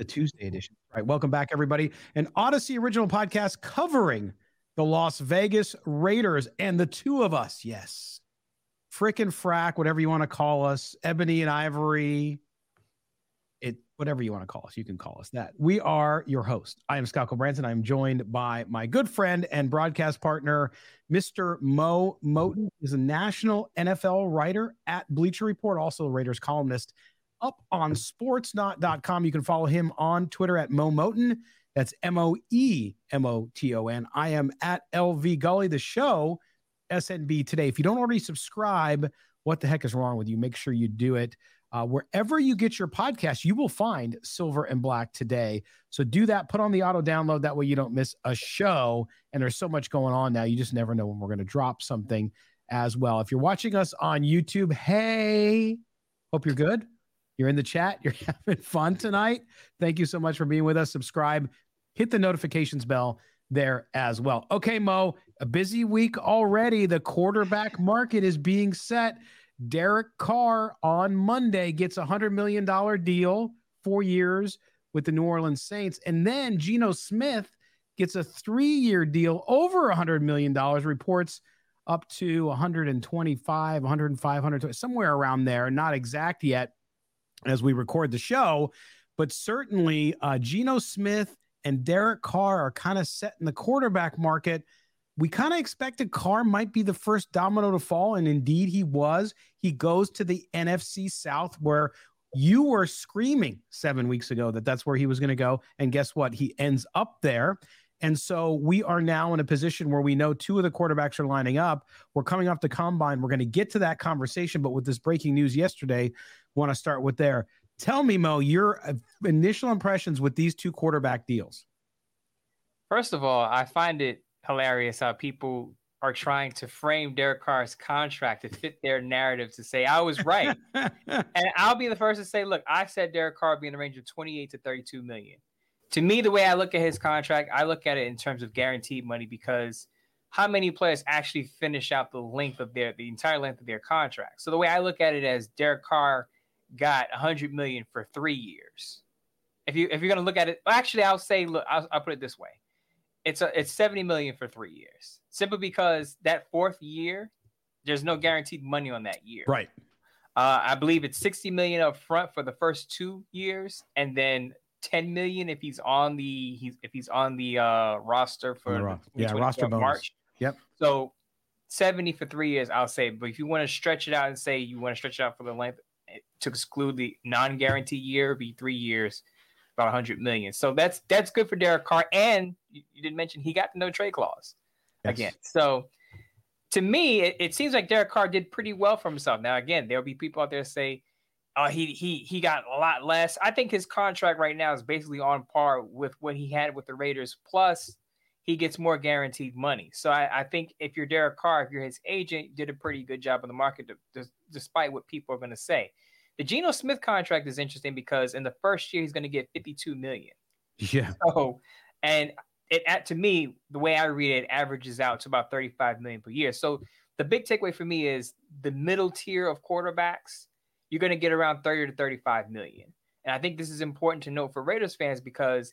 the Tuesday edition. All right, welcome back, everybody. An Audacy original podcast covering the Las Vegas Raiders and the two of us. Yes, Frick and Frack, whatever you want to call us, Ebony and Ivory, it whatever you want to call us, you can call us that. We are your host. I am Scott Branson. I am joined by my good friend and broadcast partner, Mr. Mo Moton, Is a national NFL writer at Bleacher Report, also a Raiders columnist up on sportsnaut.com. You can follow him on Twitter at Mo Moton. That's M O E M O T O N. I am at LV Gully, the show, SNB today. If you don't already subscribe, what the heck is wrong with you? Make sure you do it. Uh, wherever you get your podcast, you will find Silver and Black today. So do that. Put on the auto download. That way you don't miss a show. And there's so much going on now. You just never know when we're going to drop something as well. If you're watching us on YouTube, hey, hope you're good. You're in the chat. You're having fun tonight. Thank you so much for being with us. Subscribe, hit the notifications bell there as well. Okay, Mo, a busy week already. The quarterback market is being set. Derek Carr on Monday gets a $100 million deal, four years with the New Orleans Saints. And then Geno Smith gets a three year deal over a $100 million, reports up to 125, 105, 100, somewhere around there. Not exact yet as we record the show. But certainly, uh, Geno Smith and Derek Carr are kind of set in the quarterback market. We kind of expected Carr might be the first domino to fall, and indeed he was. He goes to the NFC South, where you were screaming seven weeks ago that that's where he was going to go. And guess what? He ends up there. And so we are now in a position where we know two of the quarterbacks are lining up. We're coming off the combine. We're going to get to that conversation. But with this breaking news yesterday, want to start with there. Tell me, Mo, your initial impressions with these two quarterback deals. First of all, I find it hilarious how people are trying to frame Derek Carr's contract to fit their narrative to say I was right. and I'll be the first to say, look, I said Derek Carr would be in the range of 28 to 32 million. To me, the way I look at his contract, I look at it in terms of guaranteed money because how many players actually finish out the length of their the entire length of their contract. So the way I look at it as Derek Carr got 100 million for three years. If you if you're gonna look at it, actually, I'll say, look, I'll, I'll put it this way: it's a it's 70 million for three years, simply because that fourth year, there's no guaranteed money on that year. Right. Uh, I believe it's 60 million up front for the first two years, and then 10 million if he's on the he's if he's on the uh roster for the, yeah roster bonus. March. Yep. So 70 for three years, I'll say. But if you want to stretch it out and say you want to stretch it out for the length, to exclude the non-guarantee year, be three years, about 100 million. So that's that's good for Derek Carr. And you, you didn't mention he got the no trade clause yes. again. So to me, it, it, seems like Derek Carr did pretty well for himself. Now, again, there'll be people out there say uh, he he he got a lot less. I think his contract right now is basically on par with what he had with the Raiders. Plus, he gets more guaranteed money. So I, I think if you're Derek Carr, if you're his agent, you did a pretty good job in the market, to, to, despite what people are going to say. The Geno Smith contract is interesting because in the first year he's going to get 52 million. Yeah. So, and it at to me the way I read it averages out to about 35 million per year. So the big takeaway for me is the middle tier of quarterbacks you're going to get around 30 to 35 million. And I think this is important to note for Raiders fans because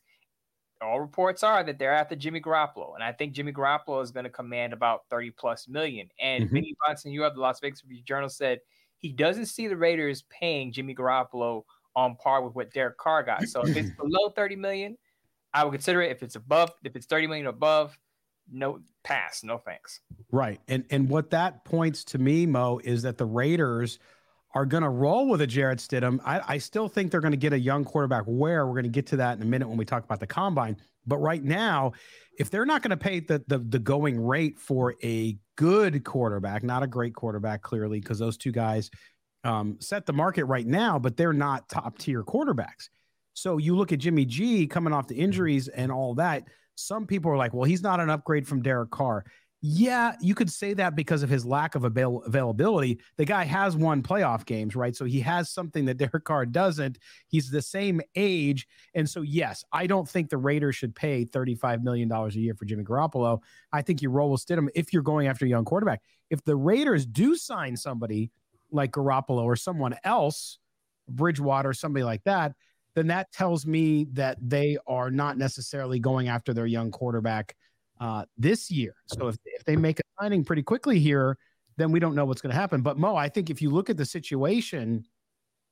all reports are that they're after Jimmy Garoppolo. And I think Jimmy Garoppolo is going to command about 30 plus million. And mm-hmm. Vinny Bonsignore of the Las Vegas Review Journal said he doesn't see the Raiders paying Jimmy Garoppolo on par with what Derek Carr got. So if it's below 30 million, I would consider it. If it's above, if it's 30 million above, no pass, no thanks. Right. And and what that points to me, Mo, is that the Raiders – are going to roll with a Jarrett Stidham. I, I still think they're going to get a young quarterback. Where we're going to get to that in a minute when we talk about the combine. But right now, if they're not going to pay the, the the going rate for a good quarterback, not a great quarterback, clearly, because those two guys um, set the market right now, but they're not top tier quarterbacks. So you look at Jimmy G coming off the injuries and all that. Some people are like, well, he's not an upgrade from Derek Carr. Yeah, you could say that because of his lack of avail- availability. The guy has won playoff games, right? So he has something that Derek Carr doesn't. He's the same age. And so, yes, I don't think the Raiders should pay $35 million a year for Jimmy Garoppolo. I think you roll with Stidham if you're going after a young quarterback. If the Raiders do sign somebody like Garoppolo or someone else, Bridgewater, somebody like that, then that tells me that they are not necessarily going after their young quarterback uh, this year. So if, if they make a signing pretty quickly here, then we don't know what's going to happen. But Mo, I think if you look at the situation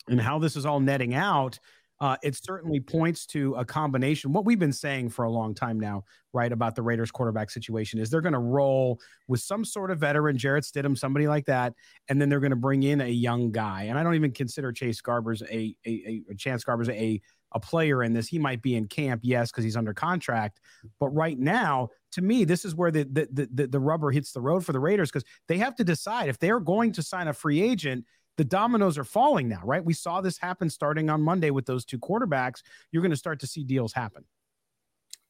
and how this is all netting out, uh, it certainly points to a combination. What we've been saying for a long time now, right, about the Raiders quarterback situation is they're going to roll with some sort of veteran, Jarrett Stidham, somebody like that, and then they're going to bring in a young guy. And I don't even consider Chase Garbers a, a, a Chance Garbers a a player in this. He might be in camp, yes, because he's under contract. But right now, to me, this is where the the the, the rubber hits the road for the Raiders because they have to decide if they're going to sign a free agent. The dominoes are falling now, right? We saw this happen starting on Monday with those two quarterbacks. You're going to start to see deals happen.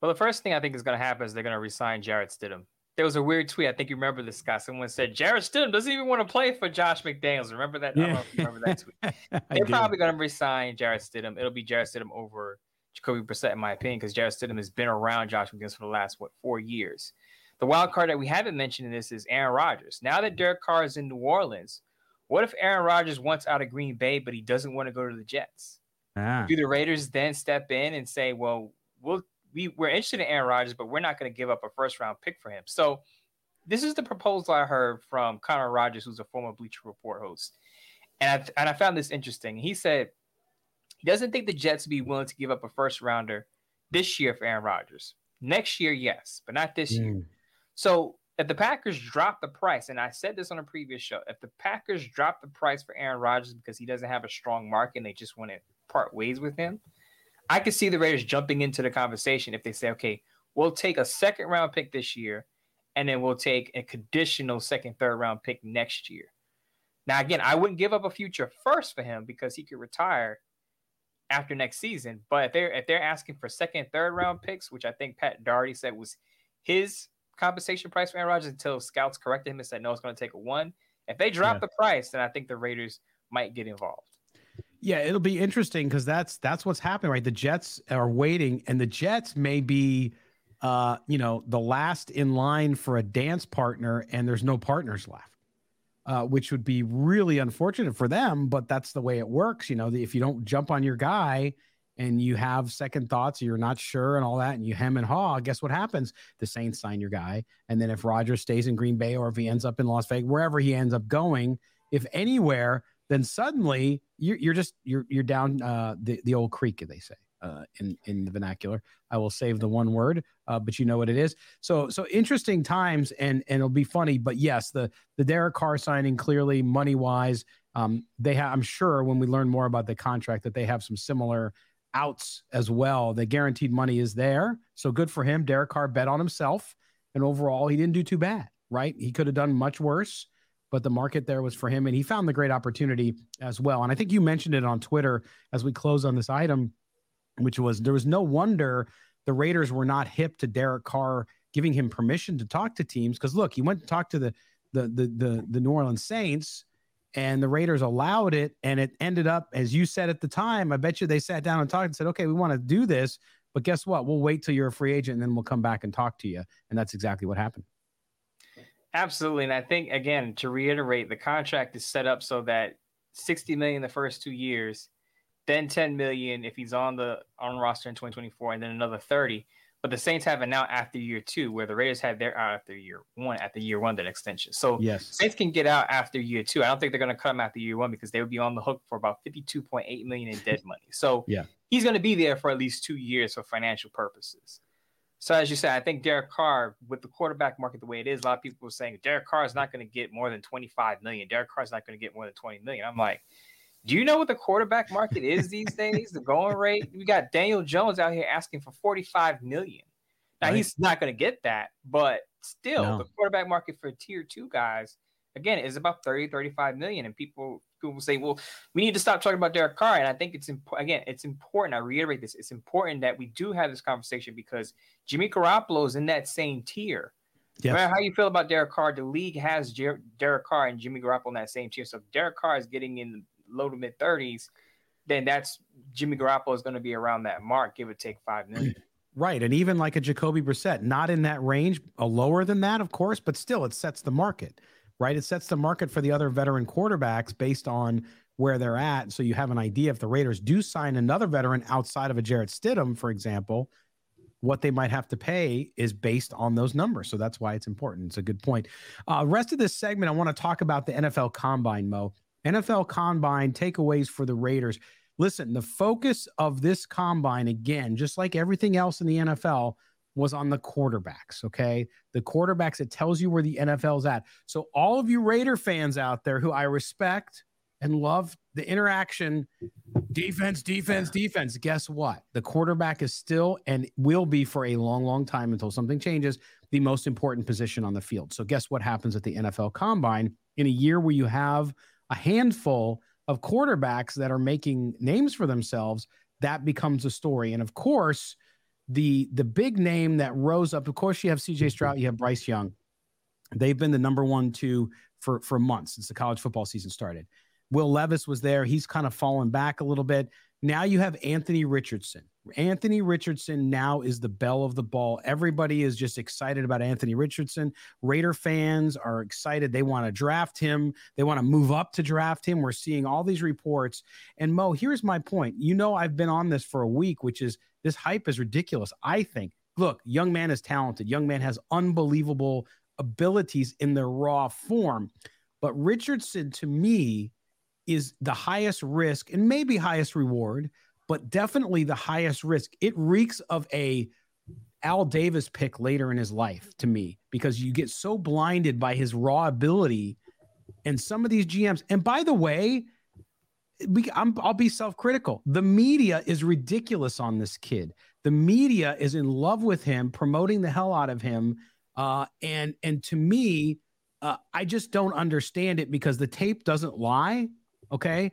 Well, the first thing I think is going to happen is they're going to resign Jarrett Stidham there was a weird tweet. I think you remember this guy. Someone said Jarrett Stidham doesn't even want to play for Josh McDaniels. Remember that? Yeah. remember that tweet. They're probably going to resign Jarrett Stidham. It'll be Jarrett Stidham over Jacoby Brissett, in my opinion, because Jarrett Stidham has been around Josh McDaniels for the last what four years. The wild card that we haven't mentioned in this is Aaron Rodgers. Now that Derek Carr is in New Orleans, what if Aaron Rodgers wants out of Green Bay, but he doesn't want to go to the Jets? Ah. Do the Raiders then step in and say, "Well, we'll we, we're interested in Aaron Rodgers, but we're not going to give up a first round pick for him"? So this is the proposal I heard from Connor Rogers, who's a former Bleacher Report host, and I and I found this interesting. He said he doesn't think the Jets would be willing to give up a first rounder this year for Aaron Rodgers. Next year, yes, but not this mm. year. So if the Packers drop the price, and I said this on a previous show, if the Packers drop the price for Aaron Rodgers because he doesn't have a strong market and they just want to part ways with him, I could see the Raiders jumping into the conversation if they say, okay, we'll take a second round pick this year and then we'll take a conditional second, third round pick next year. Now, again, I wouldn't give up a future first for him because he could retire after next season. But if they're if they're asking for second, third round picks, which I think Pat Daugherty said was his compensation price for Aaron Rodgers until scouts corrected him and said no, it's going to take a one. If they drop yeah. the price, then I think the Raiders might get involved. Yeah, it'll be interesting because that's that's what's happening, right? The Jets are waiting, and the Jets may be uh, you know, the last in line for a dance partner and there's no partners left, uh, which would be really unfortunate for them. But that's the way it works. You know, if you don't jump on your guy and you have second thoughts, you're not sure and all that, and you hem and haw, guess what happens? The Saints sign your guy. And then if Rodgers stays in Green Bay or if he ends up in Las Vegas, wherever he ends up going, if anywhere, then suddenly you're, you're just you're you're down uh, the the old creek, they say uh, in in the vernacular. I will save the one word, uh, but you know what it is. So so interesting times, and and it'll be funny. But yes, the the Derek Carr signing clearly money wise, um, they have. I'm sure when we learn more about the contract that they have some similar outs as well. The guaranteed money is there, so good for him. Derek Carr bet on himself, and overall he didn't do too bad. Right, he could have done much worse. But the market there was for him, and he found the great opportunity as well. And I think you mentioned it on Twitter as we close on this item, which was there was no wonder the Raiders were not hip to Derek Carr giving him permission to talk to teams because look, he went to talk to the the the the, the New Orleans Saints and the Raiders allowed it and it ended up as you said at the time, I bet you they sat down and talked and said, "Okay, we want to do this, but guess what? We'll wait till you're a free agent and then we'll come back and talk to you." And that's exactly what happened. Absolutely. And I think again, to reiterate, the contract is set up so that 60 million the first 2 years, then 10 million if he's on the on roster in 2024 and then another 30 but the Saints have it now after year two, where the Raiders had their out after year one, at the year one that extension. So yes, Saints can get out after year two. I don't think they're going to cut him after year one because they would be on the hook for about fifty-two point eight million in dead money. So yeah, he's going to be there for at least two years for financial purposes. So as you said, I think Derek Carr, with the quarterback market the way it is, a lot of people are saying Derek Carr is not going to get more than twenty-five million. Derek Carr is not going to get more than twenty million. I'm like, do you know what the quarterback market is these days? The going rate. We got Daniel Jones out here asking for forty-five million. Now right. he's not going to get that, but still, no. the quarterback market for tier two guys again is about 30, 35 million. And people will say, well, we need to stop talking about Derek Carr. And I think it's important. Again, it's important. I reiterate this. It's important that we do have this conversation because Jimmy Garoppolo is in that same tier. Yes. No matter how you feel about Derek Carr, the league has Jer- Derek Carr and Jimmy Garoppolo in that same tier. So if Derek Carr is getting in the low to mid 30s, then that's Jimmy Garoppolo is going to be around that mark, give or take five million. Right. And even like a Jacoby Brissett, not in that range, a lower than that, of course, but still it sets the market, right? It sets the market for the other veteran quarterbacks based on where they're at. So you have an idea if the Raiders do sign another veteran outside of a Jarrett Stidham, for example, what they might have to pay is based on those numbers. So that's why it's important. It's a good point. Uh, rest of this segment, I want to talk about the NFL Combine, Mo. NFL Combine takeaways for the Raiders. Listen, the focus of this combine, again, just like everything else in the NFL, was on the quarterbacks. Okay. The quarterbacks, it tells you where the NFL's at. So, all of you Raider fans out there who I respect and love the interaction defense, defense, defense, guess what? The quarterback is still and will be for a long, long time until something changes the most important position on the field. So, guess what happens at the NFL combine in a year where you have a handful of quarterbacks that are making names for themselves, that becomes a story. And of course, the the big name that rose up, of course, you have CJ mm-hmm. Stroud, you have Bryce Young. They've been the number one, two for for months since the college football season started. Will Levis was there. He's kind of fallen back a little bit. Now you have Anthony Richardson. Anthony Richardson now is the belle of the ball. Everybody is just excited about Anthony Richardson. Raider fans are excited. They want to draft him. They want to move up to draft him. We're seeing all these reports. And Mo, here's my point. You know, I've been on this for a week, which is this hype is ridiculous. I think, look, young man is talented. Young man has unbelievable abilities in their raw form. But Richardson, to me, is the highest risk and maybe highest reward but definitely the highest risk. It reeks of a Al Davis pick later in his life to me because you get so blinded by his raw ability and some of these GMs. And by the way, we, i will be self-critical. The media is ridiculous on this kid. The media is in love with him, promoting the hell out of him. Uh, and and to me, uh, I just don't understand it because the tape doesn't lie. Okay,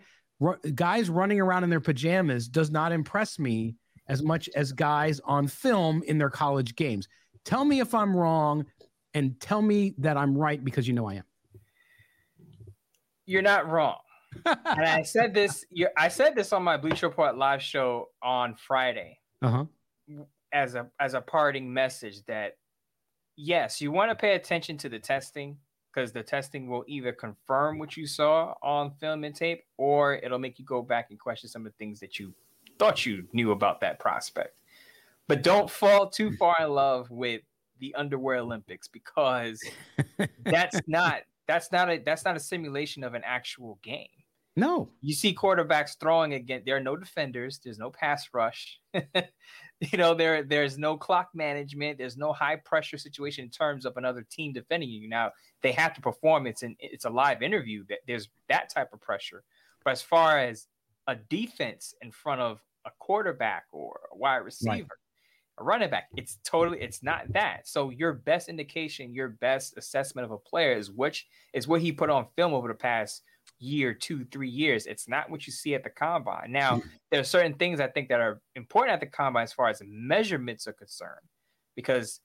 guys running around in their pajamas does not impress me as much as guys on film in their college games. Tell me if I'm wrong and tell me that I'm right because you know I am. You're not wrong. and I said this I said this on my Bleacher Report live show on Friday. Uh-huh. As a as a parting message that yes, you want to pay attention to the testing because the testing will either confirm what you saw on film and tape or it'll make you go back and question some of the things that you thought you knew about that prospect. But don't fall too hmm. far in love with the underwear Olympics because that's not that's not a that's not a simulation of an actual game. No. You see quarterbacks throwing again. There are no defenders. There's no pass rush. you know, there there's no clock management. There's no high pressure situation in terms of another team defending you. Now they have to perform. It's an it's a live interview. That there's that type of pressure. But as far as a defense in front of a quarterback or a wide receiver, right. a running back. It's totally it's not that. So your best indication, your best assessment of a player is which is what he put on film over the past year, two, three years. It's not what you see at the combine. Now, hmm. there are certain things I think that are important at the combine as far as measurements are concerned, because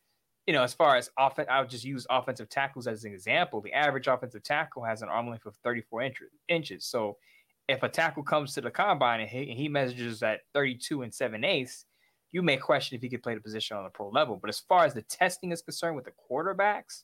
you know, as far as offense, I'll just use offensive tackles as an example. The average offensive tackle has an arm length of 34 inches. So if a tackle comes to the combine and he, and he measures at 32 and 7 eighths, you may question if he could play the position on the pro level. But as far as the testing is concerned with the quarterbacks,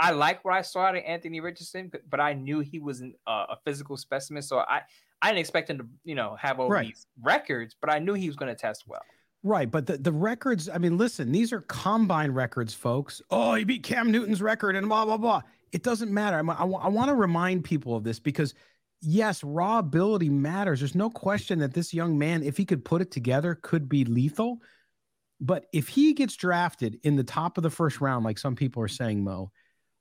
I like what I saw out of Anthony Richardson, but I knew he was an, uh, a physical specimen. So I, I didn't expect him to, you know, have all right. these records, but I knew he was going to test well. Right, but the, the records, I mean, listen, these are combine records, folks. Oh, he beat Cam Newton's record and blah, blah, blah. It doesn't matter. I, I, I want to remind people of this because, yes, raw ability matters. There's no question that this young man, if he could put it together, could be lethal. But if he gets drafted in the top of the first round, like some people are saying, Mo,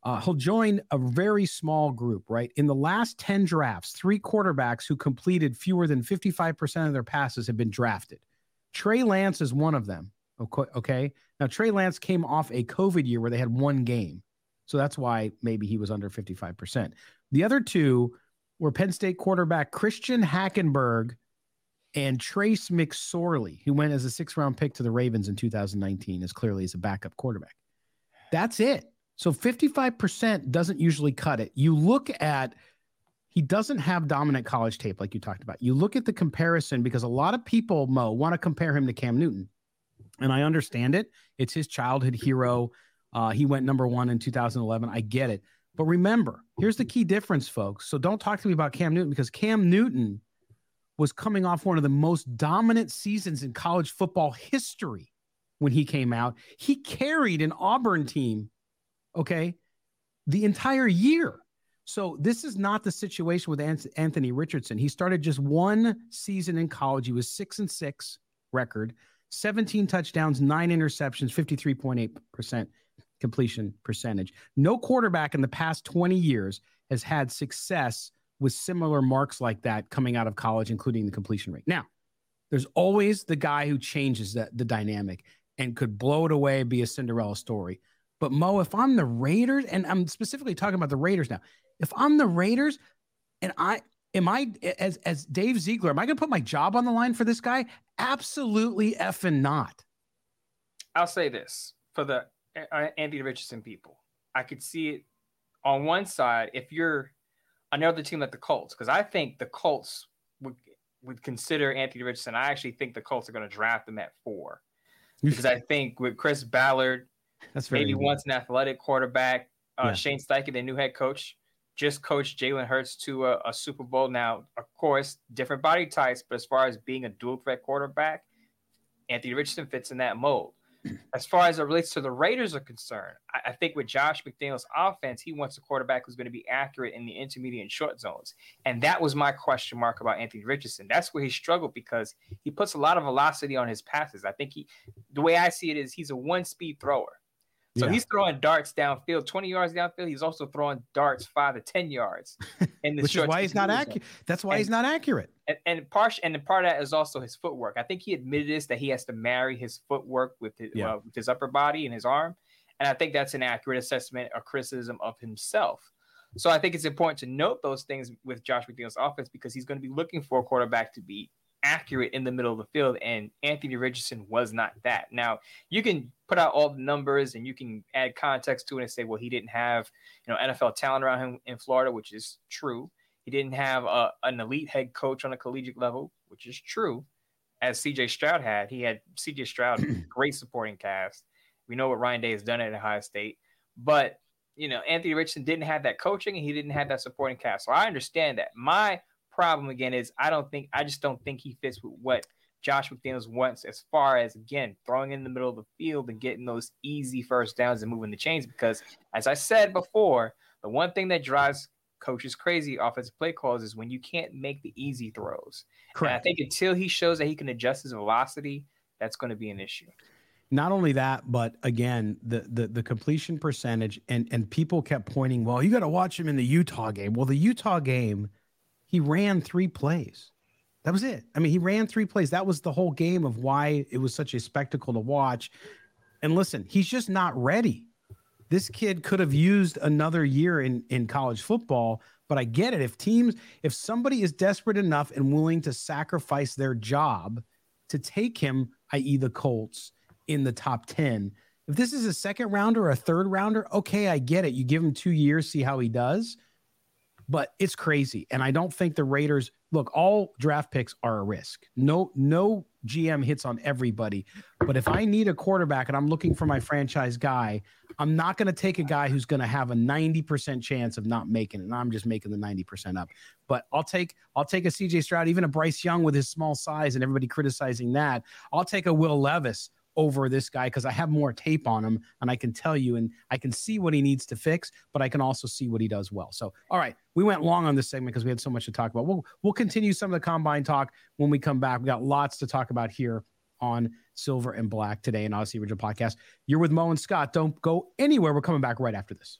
uh, he'll join a very small group, right? In the last 10 drafts, three quarterbacks who completed fewer than 55% of their passes have been drafted. Trey Lance is one of them. Okay. Now, Trey Lance came off a COVID year where they had one game. So that's why maybe he was under 55%. The other two were Penn State quarterback Christian Hackenberg and Trace McSorley, who went as a six round pick to the Ravens in 2019, as clearly as a backup quarterback. That's it. So 55% doesn't usually cut it. You look at he doesn't have dominant college tape like you talked about. You look at the comparison because a lot of people, Mo, want to compare him to Cam Newton. And I understand it. It's his childhood hero. Uh, he went number one in 2011. I get it. But remember, here's the key difference, folks. So don't talk to me about Cam Newton because Cam Newton was coming off one of the most dominant seasons in college football history when he came out. He carried an Auburn team, okay, the entire year. So this is not the situation with Anthony Richardson. He started just one season in college. He was six and six record, 17 touchdowns, nine interceptions, 53.8% completion percentage. No quarterback in the past 20 years has had success with similar marks like that coming out of college, including the completion rate. Now, there's always the guy who changes the, the dynamic and could blow it away, be a Cinderella story. But Mo, if I'm the Raiders, and I'm specifically talking about the Raiders now, if I'm the Raiders and I am I as as Dave Ziegler, am I going to put my job on the line for this guy? Absolutely effing not. I'll say this for the uh, Andy Richardson people. I could see it on one side if you're another team like the Colts, because I think the Colts would would consider Anthony Richardson. I actually think the Colts are going to draft him at four because I think with Chris Ballard, that's right. maybe once an athletic quarterback, uh, yeah. Shane Steichen, the new head coach, just coached Jalen Hurts to a, a, Super Bowl. Now, of course, different body types, but as far as being a dual threat quarterback, Anthony Richardson fits in that mold. As far as it relates to the Raiders are concerned, I, I think with Josh McDaniels' offense, he wants a quarterback who's going to be accurate in the intermediate and short zones. And that was my question mark about Anthony Richardson. That's where he struggled because he puts a lot of velocity on his passes. I think he, the way I see it is he's a one speed thrower. So yeah. he's throwing darts downfield, 20 yards downfield. He's also throwing darts five to 10 yards. In the Which is why he's not accurate. That's why and, he's not accurate. And, and part and the part of that is also his footwork. I think he admitted this that he has to marry his footwork with his, yeah. uh, with his upper body and his arm. And I think that's an accurate assessment or criticism of himself. So I think it's important to note those things with Josh McDaniels' offense because he's going to be looking for a quarterback to be accurate in the middle of the field, and Anthony Richardson was not that. Now, you can put out all the numbers and you can add context to it and say, well, he didn't have you know NFL talent around him in Florida, which is true. He didn't have a, an elite head coach on a collegiate level, which is true. As CJ Stroud had, he had CJ Stroud, great supporting cast. We know what Ryan Day has done at Ohio State, but you know Anthony Richardson didn't have that coaching and he didn't have that supporting cast. So I understand that. My problem again is I don't think I just don't think he fits with what Josh McDaniels wants as far as again throwing in the middle of the field and getting those easy first downs and moving the chains. Because as I said before, the one thing that drives coaches crazy offensive play calls is when you can't make the easy throws. Correct. And I think until he shows that he can adjust his velocity, that's going to be an issue. Not only that, but again, the the the completion percentage and and people kept pointing, well, you got to watch him in the Utah game. Well, the Utah game he ran three plays. That was it. I mean, he ran three plays. That was the whole game of why it was such a spectacle to watch. And listen, he's just not ready. This kid could have used another year in in college football, but I get it. If teams, if somebody is desperate enough and willing to sacrifice their job to take him, i.e., the Colts in the top 10, if this is a second rounder or a third rounder, okay, I get it. You give him two years, see how he does. But it's crazy. And I don't think the Raiders look, all draft picks are a risk. No, no GM hits on everybody. But if I need a quarterback and I'm looking for my franchise guy, I'm not going to take a guy who's going to have a 90% chance of not making it. And I'm just making the 90% up. But I'll take I'll take a CJ Stroud, even a Bryce Young with his small size and everybody criticizing that. I'll take a Will Levis over this guy because I have more tape on him and I can tell you and I can see what he needs to fix, but I can also see what he does well. So, all right, we went long on this segment because we had so much to talk about. We'll we'll continue some of the combine talk when we come back. We got lots to talk about here on Silver and Black today in Audacy Original Podcast. You're with Mo and Scott. Don't go anywhere. We're coming back right after this.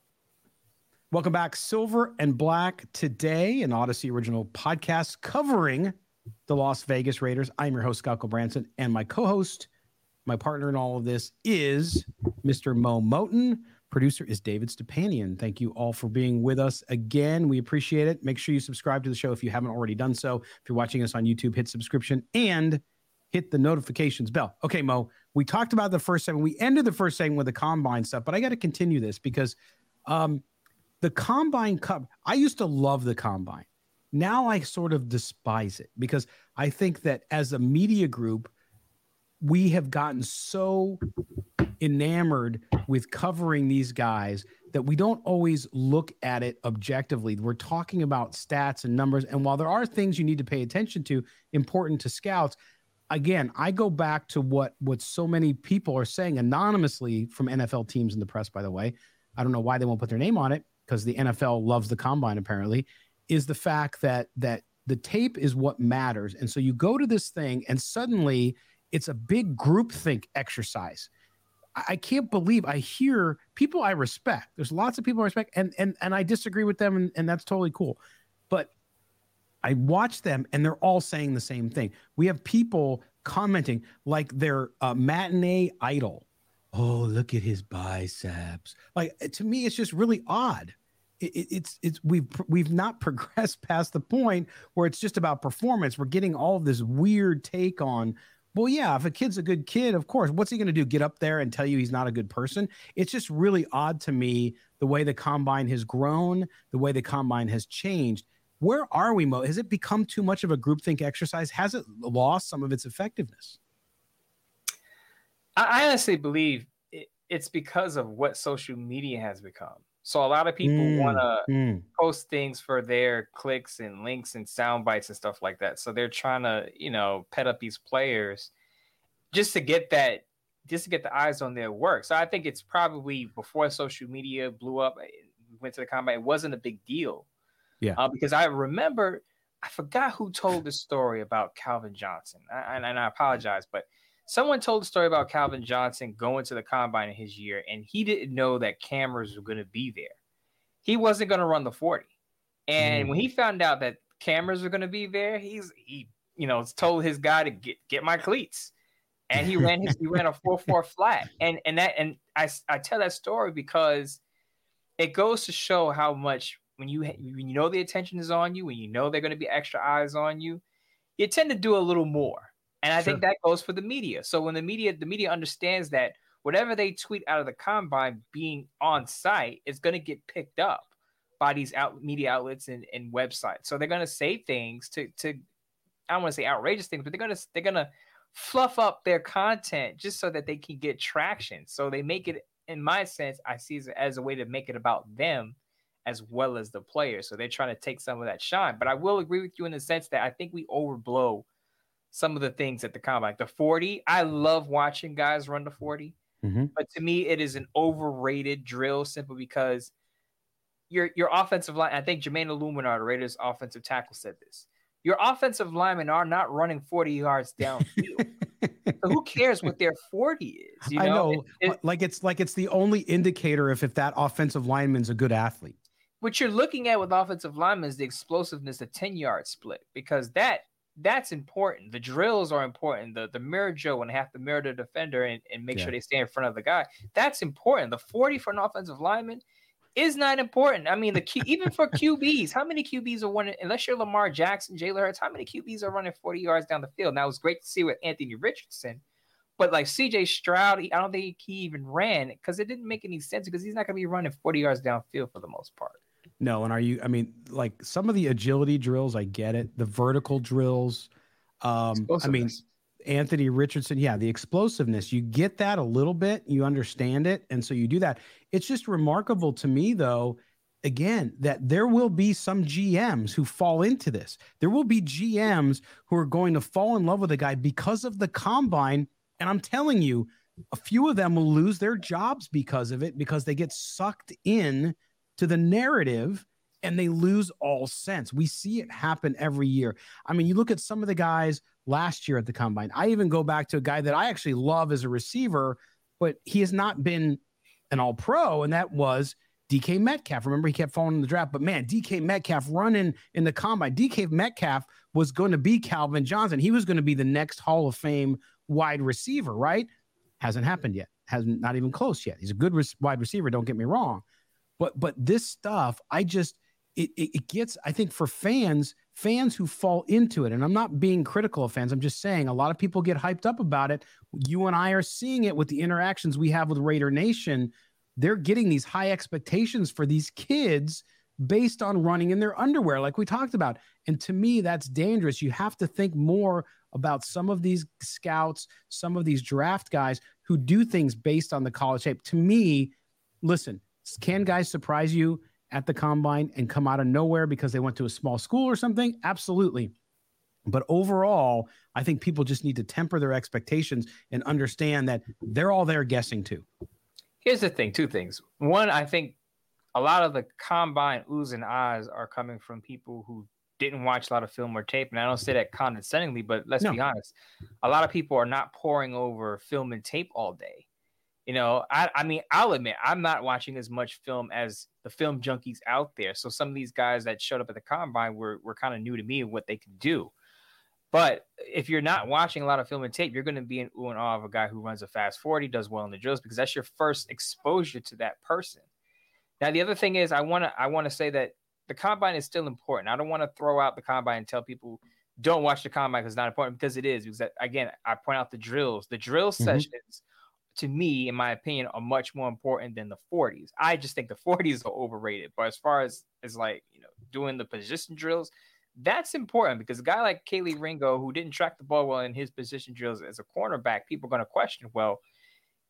Welcome back, Silver and Black, today, an Audacy original podcast covering the Las Vegas Raiders. I'm your host, Scott Branson, and my co host, my partner in all of this is Mr. Mo Moton. Producer is David Stepanian. Thank you all for being with us again. We appreciate it. Make sure you subscribe to the show if you haven't already done so. If you're watching us on YouTube, hit subscription and hit the notifications bell. Okay, Mo, we talked about the first segment. We ended the first segment with the combine stuff, but I got to continue this because um, the combine cup i used to love the combine. Now i sort of despise it because i think that as a media group we have gotten so enamored with covering these guys that we don't always look at it objectively. We're talking about stats and numbers. And while there are things you need to pay attention to important to scouts again i go back to what what so many people are saying anonymously from nfl teams in the press by the way. I don't know why they won't put their name on it because the NFL loves the combine apparently, is the fact that that the tape is what matters. And so you go to this thing and suddenly it's a big group think exercise. I, I can't believe I hear people I respect. There's lots of people I respect and and and I disagree with them and, and that's totally cool. But I watch them and they're all saying the same thing. We have people commenting like they're a matinee idol. Oh, look at his biceps. Like eh, to me, it's just really odd it, it's it's we've we've not progressed past the point where it's just about performance. We're getting all this weird take on. Well, yeah, if a kid's a good kid, of course, what's he going to do? Get up there and tell you he's not a good person? It's just really odd to me the way the combine has grown, the way the combine has changed. Where are we, Mo? Has it become too much of a groupthink exercise? Has it lost some of its effectiveness? I honestly believe it's because of what social media has become. So a lot of people mm, want to mm. post things for their clicks and links and sound bites and stuff like that. So they're trying to, you know, pet up these players just to get that, just to get the eyes on their work. So I think it's probably before social media blew up, eh, went to the combine, it wasn't a big deal. Yeah. Uh, because I remember, I forgot who told the story about Calvin Johnson, I, and, and I apologize, but someone told a story about Calvin Johnson going to the combine in his year, and he didn't know that cameras were going to be there. He wasn't going to run the 40. And mm. when he found out that cameras were going to be there, he's he, you know, told his guy to get get my cleats. And he ran his he ran a 4-4 flat. And and that and I I tell that story because it goes to show how much when you when you know the attention is on you, when you know they're going to be extra eyes on you, you tend to do a little more. And I sure. think that goes for the media. So when the media the media understands that whatever they tweet out of the combine being on site is going to get picked up by these out media outlets and, and websites. So they're going to say things to to I don't want to say outrageous things, but they're going to they're going to fluff up their content just so that they can get traction. So they make it in my sense, I see it as a way to make it about them as well as the players. So they're trying to take some of that shine. But I will agree with you in the sense that I think we overblow some of the things at the combine. The 40, I love watching guys run the 40. Mm-hmm. But to me, it is an overrated drill simply because your your offensive line. I think Jermaine Eluemunor, the Raiders offensive tackle, said this. Your offensive linemen are not running 40 yards downfield. so who cares what their 40 is? You know? I know. It, it, like it's like it's the only indicator if if that offensive lineman's a good athlete. What you're looking at with offensive linemen is the explosiveness of 10 yard split because that that's important. The drills are important. The the mirror drill and have to mirror the defender and, and make yeah. sure they stay in front of the guy. That's important. The 40 for an offensive lineman is not important. I mean, the Q, even for QBs, how many QBs are running? Unless you're Lamar Jackson, Jalen Hurts, how many QBs are running 40 yards down the field? Now it was great to see with Anthony Richardson, but like CJ Stroud, I don't think he even ran because it didn't make any sense because he's not going to be running 40 yards downfield for the most part. No, and are you? I mean, like some of the agility drills, I get it. The vertical drills, um, I mean, Anthony Richardson, yeah, the explosiveness, you get that a little bit, you understand it, and so you do that. It's just remarkable to me, though, again, that there will be some GMs who fall into this. There will be GMs who are going to fall in love with a guy because of the combine, and I'm telling you, a few of them will lose their jobs because of it because they get sucked in to the narrative and they lose all sense. We see it happen every year. I mean, you look at some of the guys last year at the combine. I even go back to a guy that I actually love as a receiver, but he has not been an all pro, and that was DK Metcalf. Remember, he kept falling in the draft, but man, DK Metcalf running in the combine. DK Metcalf was going to be Calvin Johnson. He was going to be the next Hall of Fame wide receiver, right? Hasn't happened yet. Hasn't not even close yet. He's a good wide receiver. Don't get me wrong, but but this stuff, I just it, it, it gets. I think for fans, fans who fall into it, and I'm not being critical of fans. I'm just saying a lot of people get hyped up about it. You and I are seeing it with the interactions we have with Raider Nation. They're getting these high expectations for these kids based on running in their underwear, like we talked about. And to me, that's dangerous. You have to think more about some of these scouts, some of these draft guys who do things based on the college shape. To me, listen, can guys surprise you at the combine and come out of nowhere because they went to a small school or something? Absolutely. But overall, I think people just need to temper their expectations and understand that they're all there guessing too. Here's the thing two things. One, I think a lot of the combine oohs and ahs are coming from people who didn't watch a lot of film or tape. And I don't say that condescendingly, but let's no. be honest. A lot of people are not pouring over film and tape all day. You know, I, I mean, I'll admit I'm not watching as much film as the film junkies out there. So some of these guys that showed up at the combine were were kind of new to me and what they could do. But if you're not watching a lot of film and tape, you're going to be in ooh and awe of a guy who runs a fast 40, does well in the drills because that's your first exposure to that person. Now, the other thing is, I want to I want to say that the combine is still important. I don't want to throw out the combine and tell people don't watch the combine because it's not important because it is. Because again, I point out the drills. The drill mm-hmm. sessions to me, in my opinion, are much more important than the 40s. I just think the 40s are overrated. But as far as as like you know doing the position drills, that's important because a guy like Kelee Ringo, who didn't track the ball well in his position drills as a cornerback, people are going to question, well,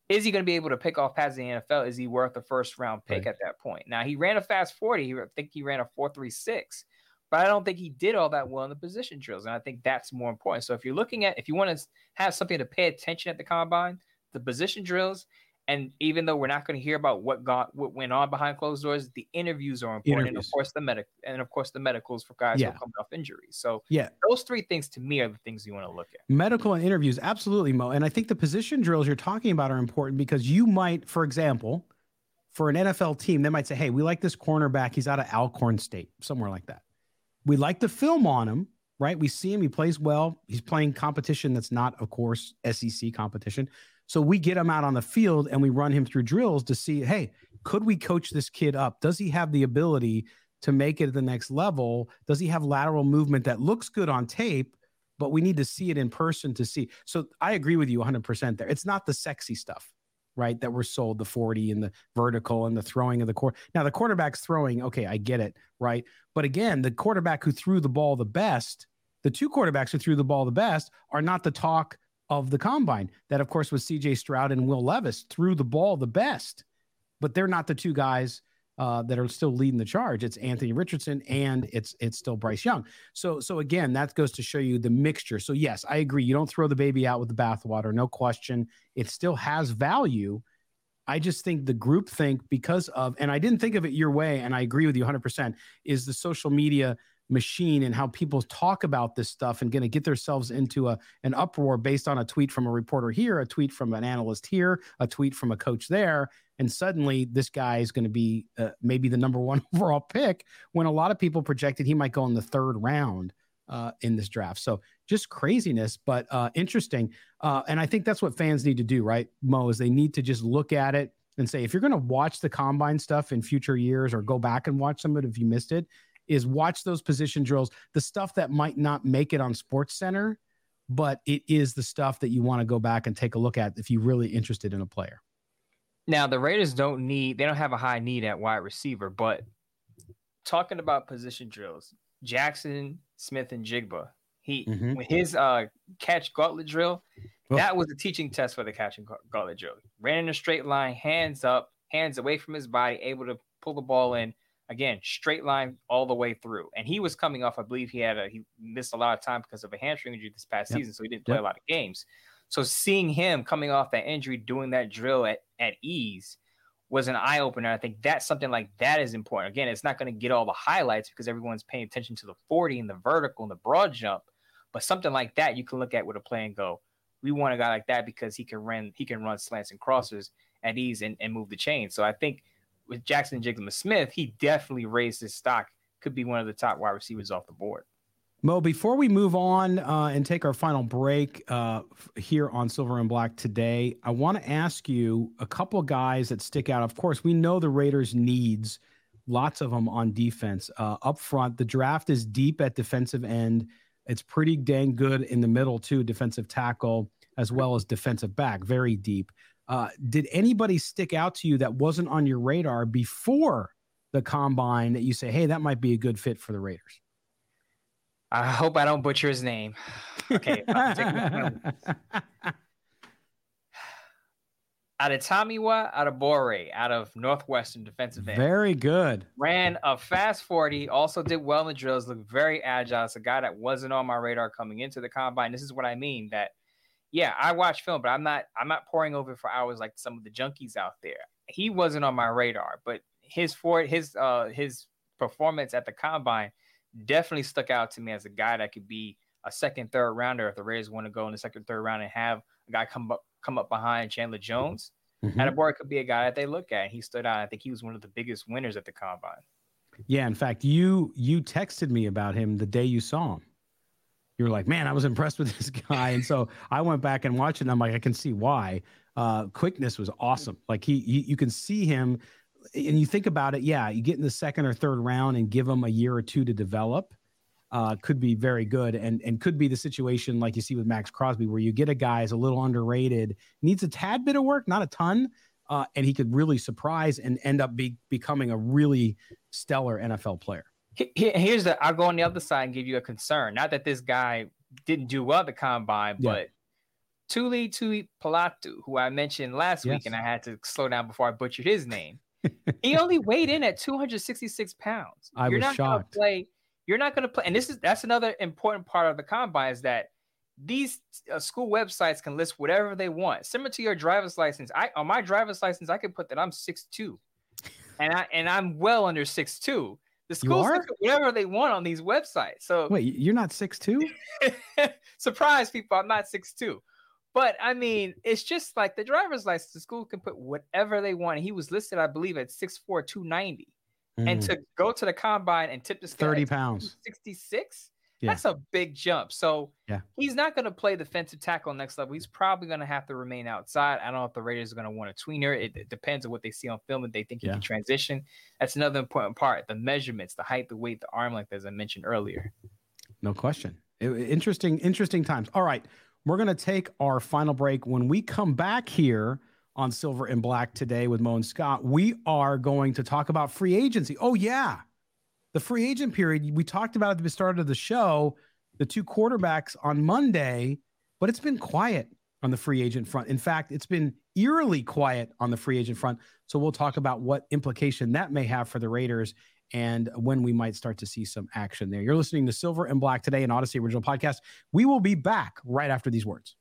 is he going to be able to pick off passes in the NFL? Is he worth a first round pick right. at that point? Now he ran a fast 40. He, I think he ran a 436 but I don't think he did all that well in the position drills. And I think that's more important. So if you're looking at, if you want to have something to pay attention at the combine, the position drills. And even though we're not going to hear about what got what went on behind closed doors, the interviews are important, interviews. and of course the medic, and of course the medicals for guys yeah. who are coming off injuries. So yeah, those three things to me are the things you want to look at. Medical and interviews, absolutely, Mo. And I think the position drills you're talking about are important because you might, for example, for an NFL team, they might say, "Hey, we like this cornerback. He's out of Alcorn State, somewhere like that. We like the film on him." Right, we see him. He plays well. He's playing competition that's not, of course, SEC competition. So we get him out on the field and we run him through drills to see, hey, could we coach this kid up? Does he have the ability to make it at the next level? Does he have lateral movement that looks good on tape, but we need to see it in person to see? So I agree with you 100% there. It's not the sexy stuff, right? That we're sold the 40 and the vertical and the throwing of the court. Now, the quarterback's throwing, okay, I get it, right? But again, the quarterback who threw the ball the best, the two quarterbacks who threw the ball the best are not the talk of the combine. That, of course, was CJ Stroud and Will Levis threw the ball the best, but they're not the two guys uh, that are still leading the charge. It's Anthony Richardson and it's it's still Bryce Young. So so again, that goes to show you the mixture. So yes, I agree. You don't throw the baby out with the bathwater, no question. It still has value. I just think the group think because of, and I didn't think of it your way, and I agree with you 100%, is the social media machine and how people talk about this stuff and going to get themselves into a an uproar based on a tweet from a reporter here, a tweet from an analyst here, a tweet from a coach there, and suddenly this guy is going to be uh, maybe the number one overall pick when a lot of people projected he might go in the third round uh, in this draft. So just craziness, but uh, interesting. Uh, and I think that's what fans need to do, right, Mo? Is they need to just look at it and say if you're going to watch the combine stuff in future years or go back and watch some of it if you missed it is watch those position drills, the stuff that might not make it on Sports Center, but it is the stuff that you want to go back and take a look at if you're really interested in a player. Now the Raiders don't need they don't have a high need at wide receiver, but talking about position drills, Jaxon, Smith-Njigba, he mm-hmm. his uh catch gauntlet drill, oh. that was a teaching test for the catch and gauntlet drill. Ran in a straight line, hands up, hands away from his body, able to pull the ball in again straight line all the way through. And he was coming off i believe he had a he missed a lot of time because of a hamstring injury this past yep. season so he didn't play yep. a lot of games. So seeing him coming off that injury doing that drill at, at ease was an eye-opener i think that's something like that is important. Again it's not going to get all the highlights because everyone's paying attention to the 40 and the vertical and the broad jump but something like that you can look at with a play and go we want a guy like that because he can run he can run slants and crosses at ease and, and move the chain. So i think with Jaxon Njigba Smith, he definitely raised his stock. Could be one of the top wide receivers off the board. Mo, before we move on uh, and take our final break uh, here on Silver and Black today, I want to ask you a couple of guys that stick out. Of course, we know the Raiders' needs, lots of them on defense. Uh, up front, the draft is deep at defensive end. It's pretty dang good in the middle, too, defensive tackle as well as defensive back, very deep. Uh, did anybody stick out to you that wasn't on your radar before the combine that you say, hey, that might be a good fit for the Raiders? I hope I don't butcher his name. Okay. out of Tamiwa Adebawore, out of Northwestern defensive end. Very good. Ran a fast 40, also did well in the drills, looked very agile. It's a guy that wasn't on my radar coming into the combine. This is what I mean that yeah, I watch film, but I'm not I'm not pouring over for hours like some of the junkies out there. He wasn't on my radar, but his for his uh his performance at the combine definitely stuck out to me as a guy that could be a second, third rounder if the Raiders want to go in the second, third round and have a guy come up come up behind Chandler Jones. Mm-hmm. Adebawore could be a guy that they look at. He stood out. I think he was one of the biggest winners at the combine. Yeah, in fact, you you texted me about him the day you saw him you were like, man, I was impressed with this guy. And so I went back and watched it. And I'm like, I can see why. Uh, quickness was awesome. Like he, he, you can see him, and you think about it. Yeah, you get in the second or third round and give him a year or two to develop. Uh, could be very good, and and could be the situation like you see with Maxx Crosby, where you get a guy is a little underrated, needs a tad bit of work, not a ton, uh, and he could really surprise and end up be, becoming a really stellar NFL player here's the I'll go on the other side and give you a concern. Not that this guy didn't do well at the combine, yeah. but Tuli Tuli Palatu, who I mentioned last yes. week, and I had to slow down before I butchered his name. he only weighed in at 266 pounds. I you're was not shocked. Gonna play, you're not going to play, and this is that's another important part of the combine is that these uh, school websites can list whatever they want, similar to your driver's license. I on my driver's license, I can put that I'm six two, and I and I'm well under six two. The schools can whatever they want on these websites. So wait, you're not six two? Surprise, people! I'm not six two. But I mean, it's just like the driver's license. The school can put whatever they want. He was listed, I believe, at 6'4", 290. Mm. And to go to the combine and tip the scale 30 pounds, 66. Yeah. That's a big jump. So yeah. he's not going to play defensive tackle next level. He's probably going to have to remain outside. I don't know if the Raiders are going to want a tweener. It, it, depends on what they see on film and they think he yeah. can transition. That's another important part. The measurements, the height, the weight, the arm length, as I mentioned earlier. No question. It, interesting, interesting times. All right. We're going to take our final break. When we come back here on Silver and Black today with Mo and Scott, we are going to talk about free agency. Oh, yeah the free agent period, we talked about at the start of the show, the two quarterbacks on Monday, but it's been quiet on the free agent front. In fact, it's been eerily quiet on the free agent front. So we'll talk about what implication that may have for the Raiders and when we might start to see some action there. You're listening to Silver and Black today, an Audacy original podcast. We will be back right after these words.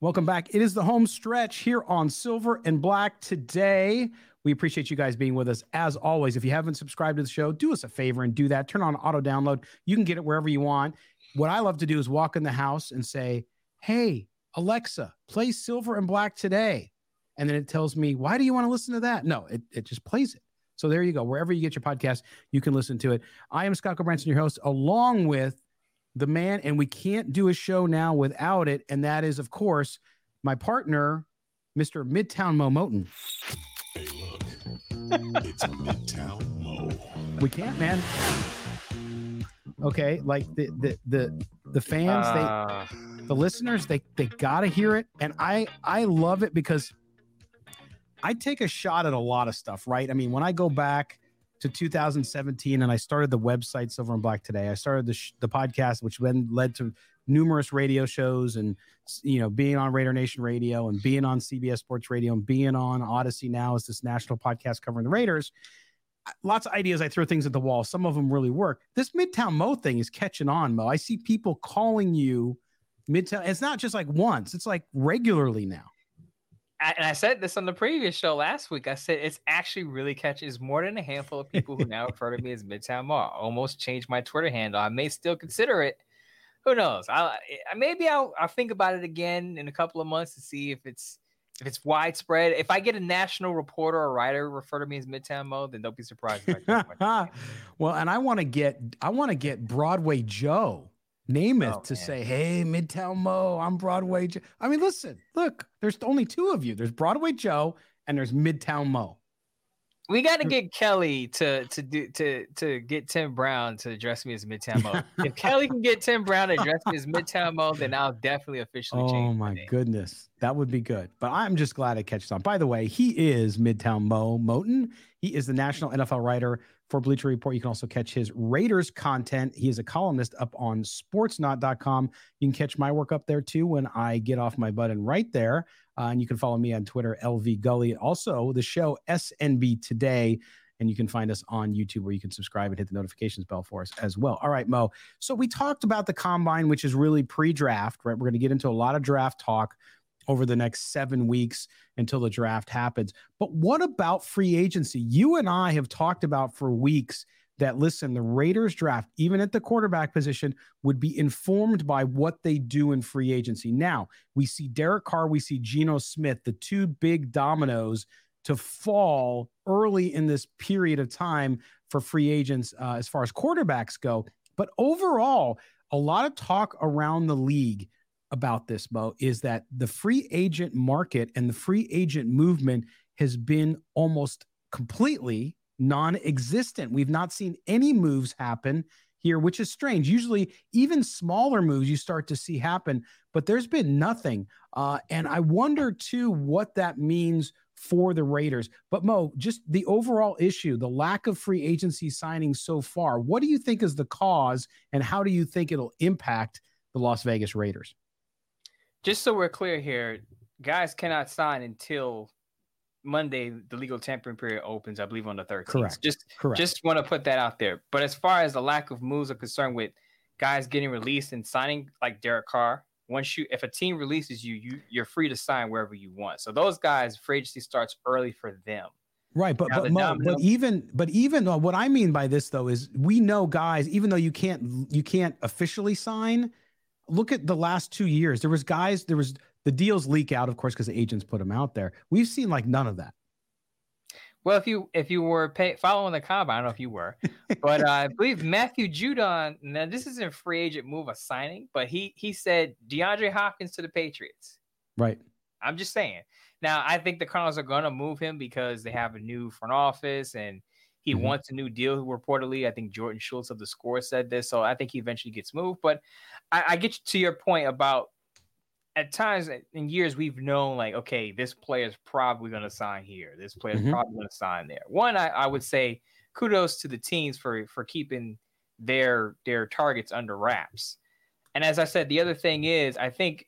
Welcome back. It is the home stretch here on Silver and Black today. We appreciate you guys being with us as always. If you haven't subscribed to the show, do us a favor and do that. Turn on auto download. You can get it wherever you want. What I love to do is walk in the house and say, Hey, Alexa, play Silver and Black today. And then it tells me, Why do you want to listen to that? No, it, it just plays it. So there you go. Wherever you get your podcast, you can listen to it. I am Scott Gulbransen, your host, along with the man, and we can't do a show now without it. And that is, of course, my partner, Mr. Midtown Mo Moton. Hey, look, it's a Midtown Mo. We can't, man. Okay, like the the the the fans, uh... they the listeners, they they gotta hear it, and I I love it because I take a shot at a lot of stuff, right? I mean, when I go back to 2017 and I started the website Silver and Black today, I started the sh- the podcast, which then led to numerous radio shows and you know being on Raider Nation Radio and being on CBS Sports Radio and being on Audacy now as this national podcast covering the Raiders. Lots of ideas. I throw things at the wall. Some of them really work. This Midtown Mo thing is catching on, Mo. I see people calling you Midtown. It's not just like once; it's like regularly now. And I said this on the previous show last week. I said it's actually really catching. It's more than a handful of people who now refer to me as Midtown Mo. I almost changed my Twitter handle. I may still consider it who knows? I maybe I'll I'll think about it again in a couple of months to see if it's if it's widespread. If I get a national reporter or writer refer to me as Midtown Mo, then don't be surprised. well, and I want to get I want to get Broadway Joe Namath oh, to man. say, "Hey, Midtown Mo, I'm Broadway Joe." I mean, listen, look, there's only two of you. There's Broadway Joe and there's Midtown Mo. We got to hm. get Kelly to to do to to get Tim Brown to address me as Midtown Mo. if Kelly can get Tim Brown to address me as Midtown Mo, then I'll definitely officially oh, change. Oh my goodness, that would be good. But I'm just glad I catches on. By the way, he is Midtown Mo Moton. He is the national NFL writer for Bleacher Report. You can also catch his Raiders content. He is a columnist up on sportsnaut.com. You can catch my work up there too when I get off my button right there. Uh, and you can follow me on Twitter, LV Gully. Also, the show SNB Today. And you can find us on YouTube where you can subscribe and hit the notifications bell for us as well. All right, Mo. So we talked about the combine, which is really pre draft, right? We're going to get into a lot of draft talk over the next seven weeks until the draft happens. But what about free agency? You and I have talked about for weeks that listen, the Raiders draft, even at the quarterback position, would be informed by what they do in free agency. Now, we see Derek Carr, we see Geno Smith, the two big dominoes to fall early in this period of time for free agents uh, as far as quarterbacks go. But overall, a lot of talk around the league about this, Mo, is that the free agent market and the free agent movement has been almost completely non existent. We've not seen any moves happen here, which is strange. Usually, even smaller moves you start to see happen, but there's been nothing. Uh, and I wonder, too, what that means for the Raiders. But Mo, just the overall issue, the lack of free agency signings so far, what do you think is the cause, and how do you think it'll impact the Las Vegas Raiders? Just so we're clear here, guys cannot sign until Monday, the legal tampering period opens, I believe, on the 13th. Correct. Just, Correct. just want to put that out there. But as far as the lack of moves are concerned with guys getting released and signing like Derek Carr, once you if a team releases you, you you're free to sign wherever you want. So those guys, free agency starts early for them. Right, but but, Mo, but even but even uh, what I mean by this though is we know guys, even though you can't you can't officially sign. Look at the last two years. There was guys. There was the deals leak out, of course, because the agents put them out there. We've seen like none of that. Well, if you if you were pay, following the combine, I don't know if you were, but uh, I believe Matthew Judon. Now this isn't a free agent move, a signing, but he he said DeAndre Hopkins to the Patriots. Right. I'm just saying. Now I think the Cardinals are going to move him because they have a new front office and he mm-hmm. wants a new deal. Reportedly, I think Jordan Schultz of the Score said this, so I think he eventually gets moved. But I, I get to your point about at times in years we've known like okay this player is probably going to sign here. This player is mm-hmm. probably going to sign there. One I, I, would say kudos to the teams for for keeping their their targets under wraps. And as i said the other thing is i think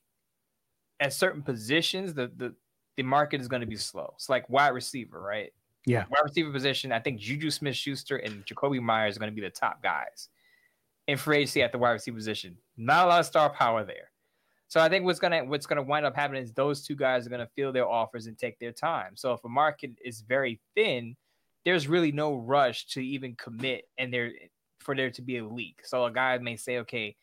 at certain positions the the, the market is going to be slow. It's like wide receiver right? Yeah. Wide receiver position i think JuJu Smith-Schuster and Jakobi Meyers are going to be the top guys in free agency at the wide receiver position. Not a lot of star power there so I think what's gonna what's gonna wind up happening is those two guys are gonna feel their offers and take their time. So if a market is very thin, there's really no rush to even commit and there for there to be a leak. So a guy may say, okay,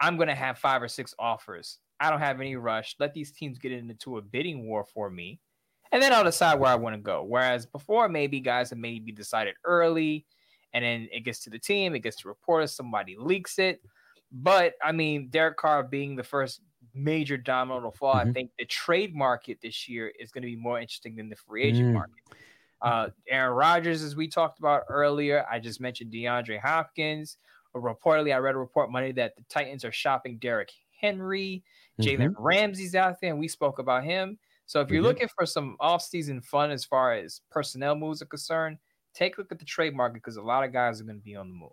I'm gonna have five or six offers. I don't have any rush. Let these teams get into a bidding war for me. And then I'll decide where I want to go. Whereas before, maybe guys have maybe decided early, and then it gets to the team, it gets to reporters, somebody leaks it. But I mean, Derek Carr being the first major domino to fall. Mm-hmm. I think the trade market this year is going to be more interesting than the free agent mm. market. Uh, Aaron Rodgers, as we talked about earlier, I just mentioned DeAndre Hopkins. Reportedly, I read a report Monday that the Titans are shopping Derrick Henry. Mm-hmm. Jalen Ramsey's out there, and we spoke about him. So if you're mm-hmm. looking for some off-season fun as far as personnel moves are concerned, take a look at the trade market because a lot of guys are going to be on the move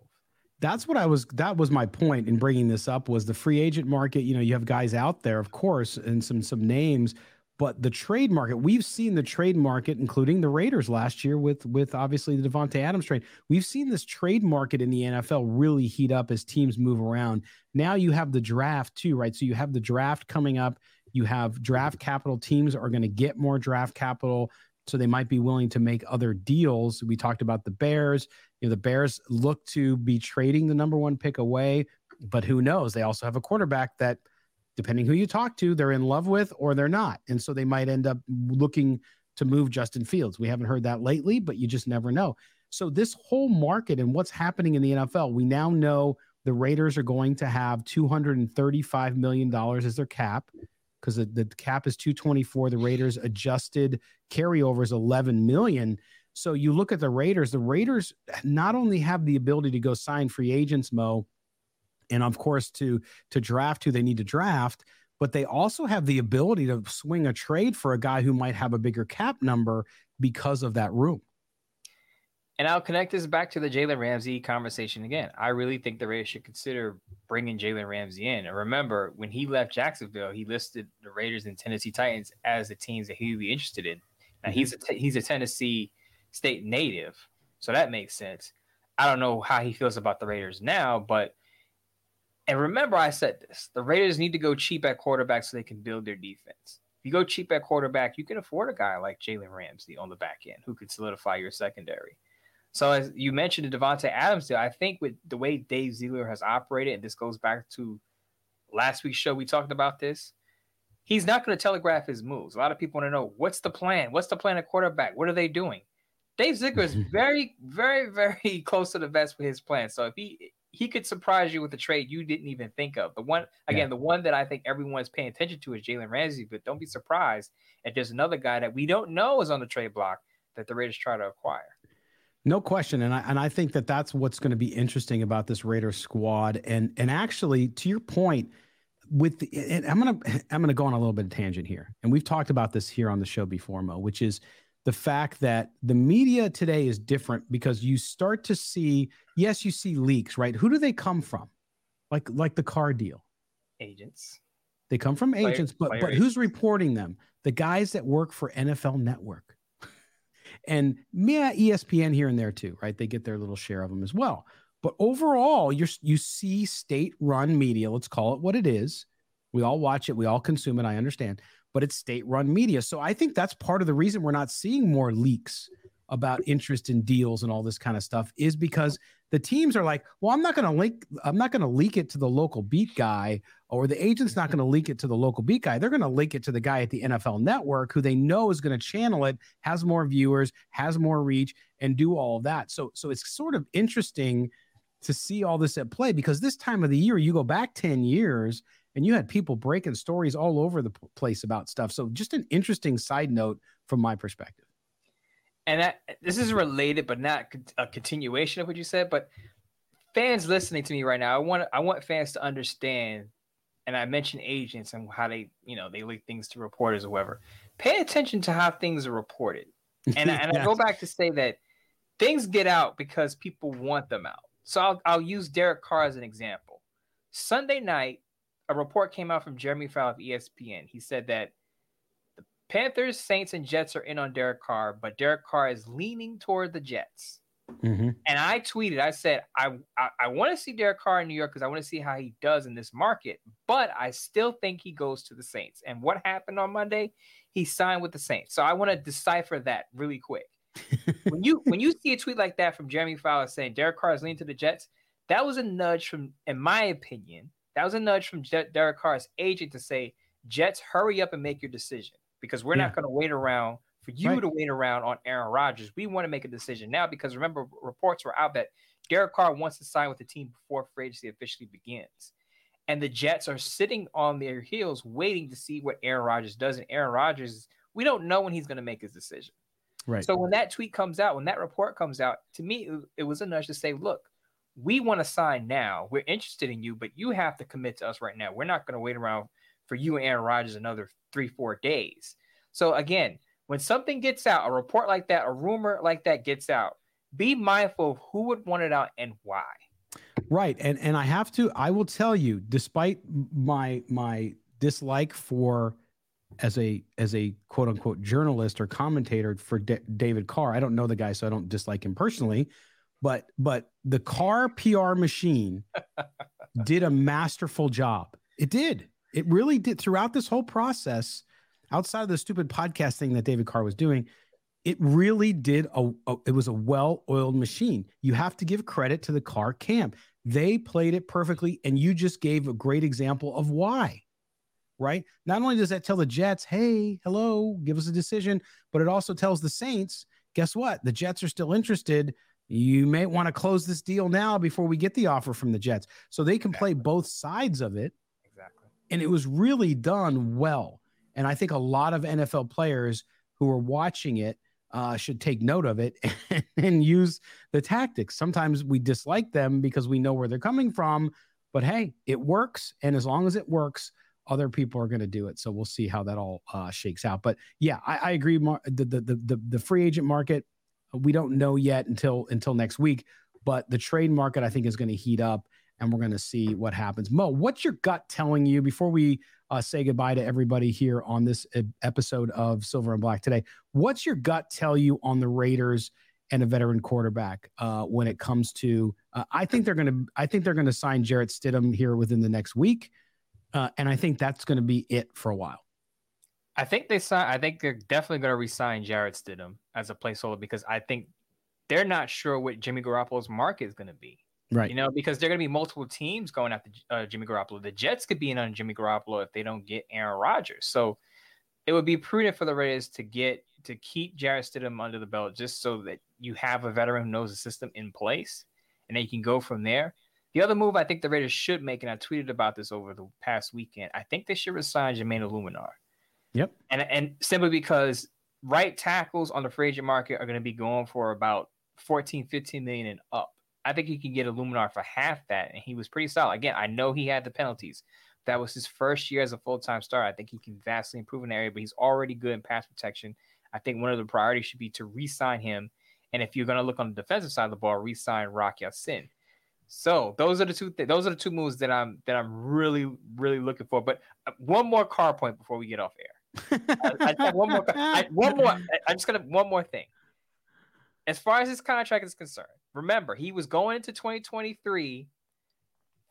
that's what I was that was my point in bringing this up was the free agent market, you know, you have guys out there of course and some some names, but the trade market, we've seen the trade market including the Raiders last year with with obviously the Davante Adams trade. We've seen this trade market in the NFL really heat up as teams move around. Now you have the draft too, right? So you have the draft coming up. You have draft capital teams are going to get more draft capital so they might be willing to make other deals. We talked about the Bears. You know, the Bears look to be trading the number one pick away, but who knows? They also have a quarterback that, depending who you talk to, they're in love with or they're not, and so they might end up looking to move Justin Fields. We haven't heard that lately, but you just never know. So this whole market and what's happening in the NFL, we now know the Raiders are going to have 235 million dollars as their cap because the, the cap is 224. The Raiders adjusted carryovers 11 million. So you look at the Raiders, the Raiders not only have the ability to go sign free agents, Mo, and of course to to draft who they need to draft, but they also have the ability to swing a trade for a guy who might have a bigger cap number because of that room. And I'll connect this back to the Jalen Ramsey conversation again. I really think the Raiders should consider bringing Jalen Ramsey in. And remember, when he left Jacksonville, he listed the Raiders and Tennessee Titans as the teams that he would be interested in. Now mm-hmm. he's a he's a Tennessee State native, so that makes sense. I don't know how he feels about the Raiders now, but and remember, I said this: the Raiders need to go cheap at quarterback so they can build their defense. If you go cheap at quarterback, you can afford a guy like Jalen Ramsey on the back end who could solidify your secondary. So as you mentioned the Davante Adams deal, I think with the way Dave Ziegler has operated, and this goes back to last week's show, we talked about this. He's not going to telegraph his moves. A lot of people want to know what's the plan? What's the plan at quarterback? What are they doing? Dave Ziegler is very, very, very close to the vest with his plan. So if he he could surprise you with a trade you didn't even think of. The one again, yeah. the one that I think everyone is paying attention to is Jalen Ramsey, but don't be surprised if there's another guy that we don't know is on the trade block that the Raiders try to acquire. No question, and I and I think that that's what's going to be interesting about this Raiders squad. And and actually, to your point, with the, and I'm gonna I'm gonna go on a little bit of tangent here, and we've talked about this here on the show before, Mo, which is the fact that the media today is different because you start to see, yes, you see leaks, right? Who do they come from? Like like the Carr deal, agents. They come from agents, but but agents. who's reporting them? The guys that work for NFL Network and yeah, ESPN here and there too, right? They get their little share of them as well. But overall, you you see state-run media. Let's call it what it is. We all watch it. We all consume it. I understand, but it's state-run media. So I think that's part of the reason we're not seeing more leaks about interest in deals and all this kind of stuff is because the teams are like, well, I'm not going to link, I'm not going to leak it to the local beat guy, or the agent's not going to leak it to the local beat guy. They're going to link it to the guy at the NFL Network who they know is going to channel it, has more viewers, has more reach, and do all of that. So, so it's sort of interesting to see all this at play because this time of the year, you go back 10 years and you had people breaking stories all over the place about stuff. So, just an interesting side note from my perspective. And that this is related, but not a continuation of what you said. But fans listening to me right now, I want I want fans to understand. And I mentioned agents and how they, you know, they leak things to reporters or whatever. Pay attention to how things are reported. And, and yes. I go back to say that things get out because people want them out. So I'll, I'll use Derek Carr as an example. Sunday night, a report came out from Jeremy Fowler of ESPN. He said that Panthers, Saints, and Jets are in on Derek Carr, but Derek Carr is leaning toward the Jets. Mm-hmm. And I tweeted, I said, I I, I want to see Derek Carr in New York because I want to see how he does in this market, but I still think he goes to the Saints. And what happened on Monday? He signed with the Saints. So I want to decipher that really quick. when you when you see a tweet like that from Jeremy Fowler saying Derek Carr is leaning to the Jets, that was a nudge from, in my opinion, that was a nudge from Derek Carr's agent to say, Jets, hurry up and make your decision because we're yeah. not going to wait around for you right. to wait around on Aaron Rodgers. We want to make a decision now because remember, reports were out that Derek Carr wants to sign with the team before free agency officially begins. And the Jets are sitting on their heels waiting to see what Aaron Rodgers does. And Aaron Rodgers, we don't know when he's going to make his decision. Right. So when that tweet comes out, when that report comes out, to me, it, it was a nudge to say, look, we want to sign now. We're interested in you, but you have to commit to us right now. We're not going to wait around for you and Aaron Rodgers another three, four days. So again, when something gets out, a report like that, a rumor like that gets out, be mindful of who would want it out and why. Right. And and I have to I will tell you despite my my dislike for as a as a quote unquote journalist or commentator for D- David Carr. I don't know the guy, so I don't dislike him personally, but but the Carr PR machine did a masterful job. It did. It really did throughout this whole process. Outside of the stupid podcast thing that David Carr was doing, it really did a, a it was a well-oiled machine. You have to give credit to the Carr camp. They played it perfectly, and you just gave a great example of why right? Not only does that tell the Jets, hey, hello, give us a decision, but it also tells the Saints, guess what? The Jets are still interested. You may want to close this deal now before we get the offer from the Jets. So they can play both sides of it. And it was really done well. And I think a lot of NFL players who are watching it uh, should take note of it and, and use the tactics. Sometimes we dislike them because we know where they're coming from, but hey, it works. And as long as it works, other people are going to do it. So we'll see how that all uh, shakes out. But yeah, I, I agree. Mar- the, the, the the free agent market, we don't know yet until until next week. But the trade market, I think, is going to heat up, and we're going to see what happens. Mo, what's your gut telling you before we uh, say goodbye to everybody here on this episode of Silver and Black today? What's your gut tell you on the Raiders? and a veteran quarterback uh, when it comes to. Uh, I think they're going to. I think they're going to sign Jarrett Stidham here within the next week. Uh, and I think that's going to be it for a while. I think they sign. I think they're definitely going to resign Jarrett Stidham as a placeholder because I think they're not sure what Jimmy Garoppolo's market is going to be. Right. You know, because there are going to be multiple teams going after uh, Jimmy Garoppolo. The Jets could be in on Jimmy Garoppolo if they don't get Aaron Rodgers. So it would be prudent for the Raiders to get to keep Jarrett Stidham under the belt just so that you have a veteran who knows the system in place and then you can go from there. The other move I think the Raiders should make, and I tweeted about this over the past weekend, I think they should resign Jermaine Eluemunor. Yep. And and simply because right tackles on the free agent market are going to be going for about 14, 15 million and up. I think he can get Eluemunor for half that, and he was pretty solid. Again, I know he had the penalties. That was his first year as a full time star. I think he can vastly improve in area, but he's already good in pass protection. I think one of the priorities should be to re sign him. And if you're going to look on the defensive side of the ball, re sign Rock Ya-Sin. So those are the two. Th- those are the two moves that I'm that I'm really really looking for. But uh, one more Carr point before we get off air. I, I, one more. I, one more. I, I'm just gonna one more thing. As far as his contract is concerned, remember he was going into 2023,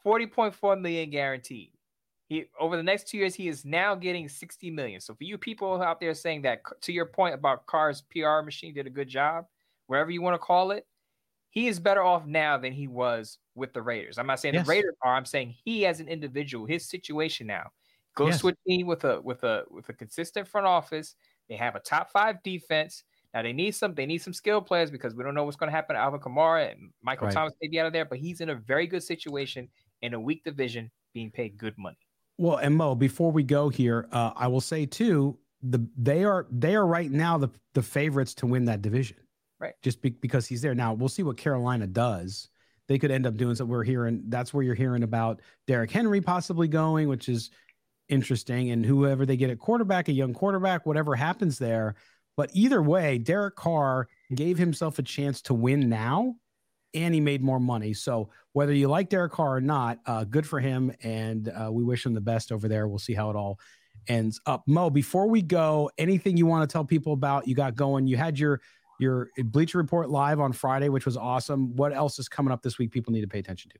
40.4 million guaranteed. He over the next two years he is now getting 60 million. So for you people out there saying that, to your point about Carr's PR machine did a good job, wherever you want to call it, he is better off now than he was with the Raiders. I'm not saying Yes. the Raiders are. I'm saying he as an individual, his situation now. Goes Yes. to a team with a with a with a consistent front office. They have a top five defense. Now they need some they need some skill players because we don't know what's going to happen to Alvin Kamara and Michael Right. Thomas may be out of there, but he's in a very good situation in a weak division, being paid good money. Well, and Mo, before we go here, uh, I will say too, the they are they are right now the the favorites to win that division. Right. Just be, because he's there now. We'll see what Carolina does. They could end up doing so. We're hearing that's where you're hearing about Derrick Henry possibly going, which is interesting. And whoever they get at quarterback, a young quarterback, whatever happens there. But either way, Derek Carr gave himself a chance to win now, and he made more money. So whether you like Derek Carr or not, uh, good for him, and uh, we wish him the best over there. We'll see how it all ends up. Mo, before we go, anything you want to tell people about? You got going. You had your your Bleacher Report live on Friday, which was awesome. What else is coming up this week? People need to pay attention to.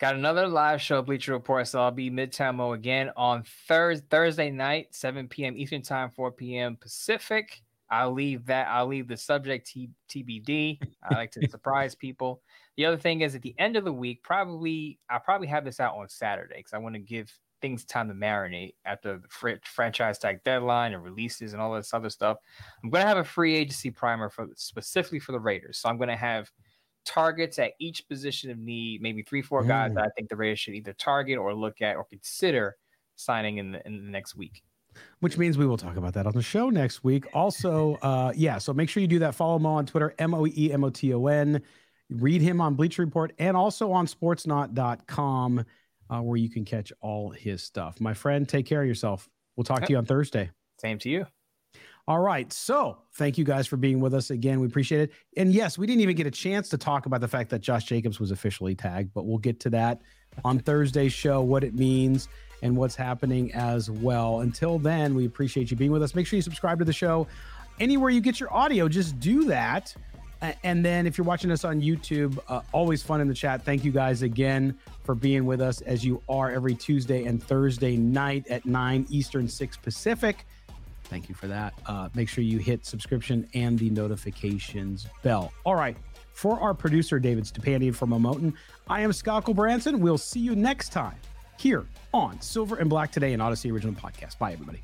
Got another live show, Bleacher Report. So I'll be Midtown Mo again on Thursday, Thursday night, 7 p.m. Eastern Time, 4 p.m. Pacific. I'll leave that. I'll leave the subject T- TBD. I like to surprise people. The other thing is at the end of the week, probably I'll probably have this out on Saturday because I want to give things time to marinate after the fr- franchise tag deadline and releases and all this other stuff. I'm going to have a free agency primer for specifically for the Raiders. So I'm going to have targets at each position of need, maybe three, four guys Mm. that I think the Raiders should either target or look at or consider signing in the in the next week. which means we will talk about that on the show next week. Also, uh, yeah, so make sure you do that. Follow Mo on Twitter, M O E M O T O N. Read him on Bleacher Report and also on sportsnaut.com, uh, where you can catch all his stuff. My friend, take care of yourself. We'll talk to you on Thursday. Same to you. All right. So thank you guys for being with us again. We appreciate it. And yes, we didn't even get a chance to talk about the fact that Josh Jacobs was officially tagged, but we'll get to that on Thursday's show, what it means and what's happening as well. Until then, we appreciate you being with us. Make sure you subscribe to the show anywhere you get your audio. Just do that. And then if you're watching us on YouTube, uh, always fun in the chat. Thank you guys again for being with us as you are every Tuesday and Thursday night at 9 Eastern, 6 Pacific. Thank you for that. Uh, make sure you hit subscription and the notifications bell. All right. For our producer, David Stepandian from Mo Moton, I am Scott Branson. We'll see you next time here on Silver and Black Today, an Audacy original podcast. Bye, everybody.